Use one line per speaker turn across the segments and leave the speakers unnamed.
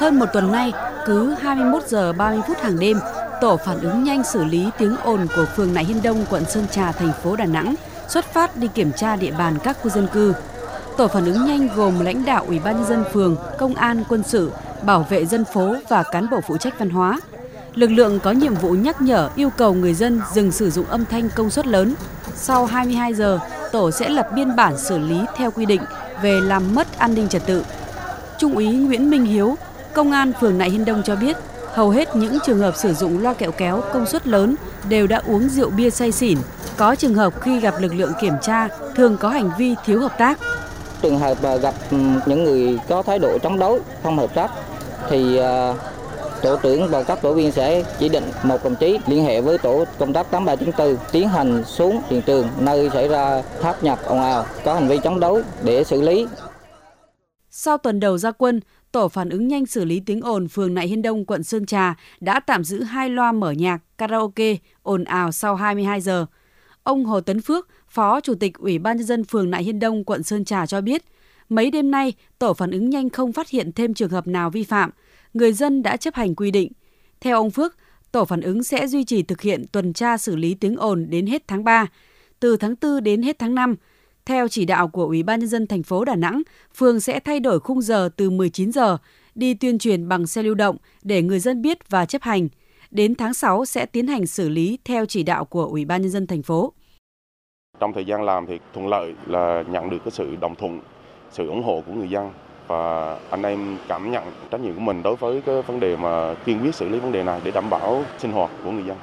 Hơn một tuần nay, cứ 21 giờ 30 phút hàng đêm, tổ phản ứng nhanh xử lý tiếng ồn của phường Nại Hiên Đông, quận Sơn Trà, thành phố Đà Nẵng xuất phát đi kiểm tra địa bàn các khu dân cư. Tổ phản ứng nhanh gồm lãnh đạo Ủy ban nhân dân phường, công an, quân sự, bảo vệ dân phố và cán bộ phụ trách văn hóa. Lực lượng có nhiệm vụ nhắc nhở yêu cầu người dân dừng sử dụng âm thanh công suất lớn. Sau 22 giờ, tổ sẽ lập biên bản xử lý theo quy định về làm mất an ninh trật tự. Trung úy Nguyễn Minh Hiếu, Công an phường Nại Hiên Đông cho biết, hầu hết những trường hợp sử dụng loa kẹo kéo công suất lớn đều đã uống rượu bia say xỉn. Có trường hợp khi gặp lực lượng kiểm tra thường có hành vi thiếu hợp tác.
Trường hợp gặp những người có thái độ chống đối, không hợp tác thì à, tổ trưởng và các tổ viên sẽ chỉ định một đồng chí liên hệ với tổ công tác 8394 tiến hành xuống hiện trường nơi xảy ra tháp nhập ồn ào có hành vi chống đối để xử lý.
Sau tuần đầu ra quân, Tổ phản ứng nhanh xử lý tiếng ồn phường Nại Hiên Đông, quận Sơn Trà đã tạm giữ hai loa mở nhạc karaoke ồn ào sau 22 giờ. Ông Hồ Tấn Phước, Phó Chủ tịch Ủy ban nhân dân phường Nại Hiên Đông, quận Sơn Trà cho biết, mấy đêm nay tổ phản ứng nhanh không phát hiện thêm trường hợp nào vi phạm, người dân đã chấp hành quy định. Theo ông Phước, tổ phản ứng sẽ duy trì thực hiện tuần tra xử lý tiếng ồn đến hết tháng 3. Từ tháng 4 đến hết tháng 5, theo chỉ đạo của Ủy ban nhân dân thành phố Đà Nẵng, phường sẽ thay đổi khung giờ từ 19 giờ đi tuyên truyền bằng xe lưu động để người dân biết và chấp hành. Đến tháng 6 sẽ tiến hành xử lý theo chỉ đạo của Ủy ban nhân dân thành phố.
Trong thời gian làm thì thuận lợi là nhận được cái sự đồng thuận, sự ủng hộ của người dân và anh em cảm nhận trách nhiệm của mình đối với cái vấn đề mà kiên quyết xử lý vấn đề này để đảm bảo sinh hoạt của người dân.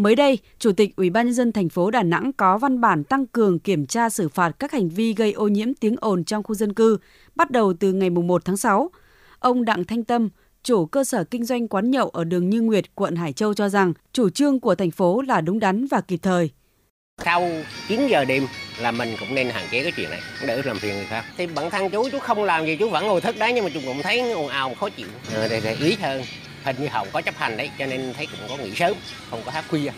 Mới đây, Chủ tịch Ủy ban nhân dân thành phố Đà Nẵng có văn bản tăng cường kiểm tra xử phạt các hành vi gây ô nhiễm tiếng ồn trong khu dân cư bắt đầu từ ngày 1 tháng 6. Ông Đặng Thanh Tâm, chủ cơ sở kinh doanh quán nhậu ở đường Như Nguyệt, quận Hải Châu cho rằng chủ trương của thành phố là đúng đắn và kịp thời.
Sau 9 giờ đêm là mình cũng nên hạn chế cái chuyện này, đỡ làm phiền người khác. Thì bản thân chú chú không làm gì chú vẫn ngồi thức đấy nhưng mà chú cũng thấy ồn ào khó chịu. Ờ, để, để ý hơn hình như họ có chấp hành đấy cho nên thấy cũng có nghỉ sớm không có hát khuya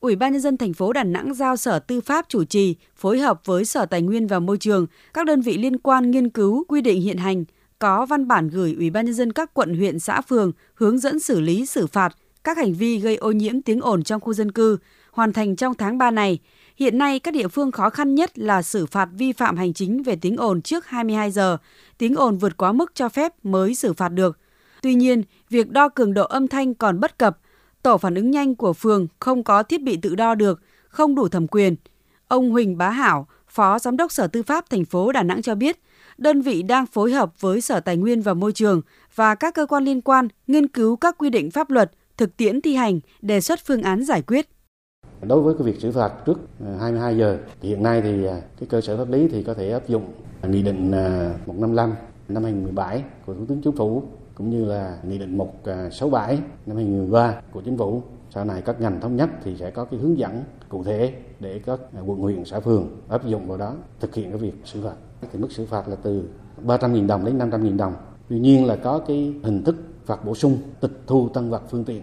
Ủy ban nhân dân thành phố Đà Nẵng giao Sở Tư pháp chủ trì, phối hợp với Sở Tài nguyên và Môi trường, các đơn vị liên quan nghiên cứu quy định hiện hành, có văn bản gửi Ủy ban nhân dân các quận, huyện, xã, phường hướng dẫn xử lý xử phạt các hành vi gây ô nhiễm tiếng ồn trong khu dân cư, hoàn thành trong tháng 3 này. Hiện nay các địa phương khó khăn nhất là xử phạt vi phạm hành chính về tiếng ồn trước 22 giờ, tiếng ồn vượt quá mức cho phép mới xử phạt được. Tuy nhiên, việc đo cường độ âm thanh còn bất cập, tổ phản ứng nhanh của phường không có thiết bị tự đo được, không đủ thẩm quyền. Ông Huỳnh Bá Hảo, Phó Giám đốc Sở Tư pháp thành phố Đà Nẵng cho biết, đơn vị đang phối hợp với Sở Tài nguyên và Môi trường và các cơ quan liên quan nghiên cứu các quy định pháp luật, thực tiễn thi hành, đề xuất phương án giải quyết.
Đối với cái việc xử phạt trước ờ, 22 giờ thì hiện nay thì ờ, cái cơ sở pháp lý thì có thể áp dụng nghị định ờ, 155 năm 2017 của Thủ tướng Chính phủ cũng như là nghị định 167 à, năm 2013 của chính phủ, sau này các ngành thống nhất thì sẽ có cái hướng dẫn cụ thể để các quận, huyện, xã phường áp dụng vào đó, thực hiện cái việc xử phạt. Thì mức xử phạt là từ 300.000 đồng đến 500.000 đồng. Tuy nhiên là có cái hình thức phạt bổ sung, tịch thu tăng vật phương tiện.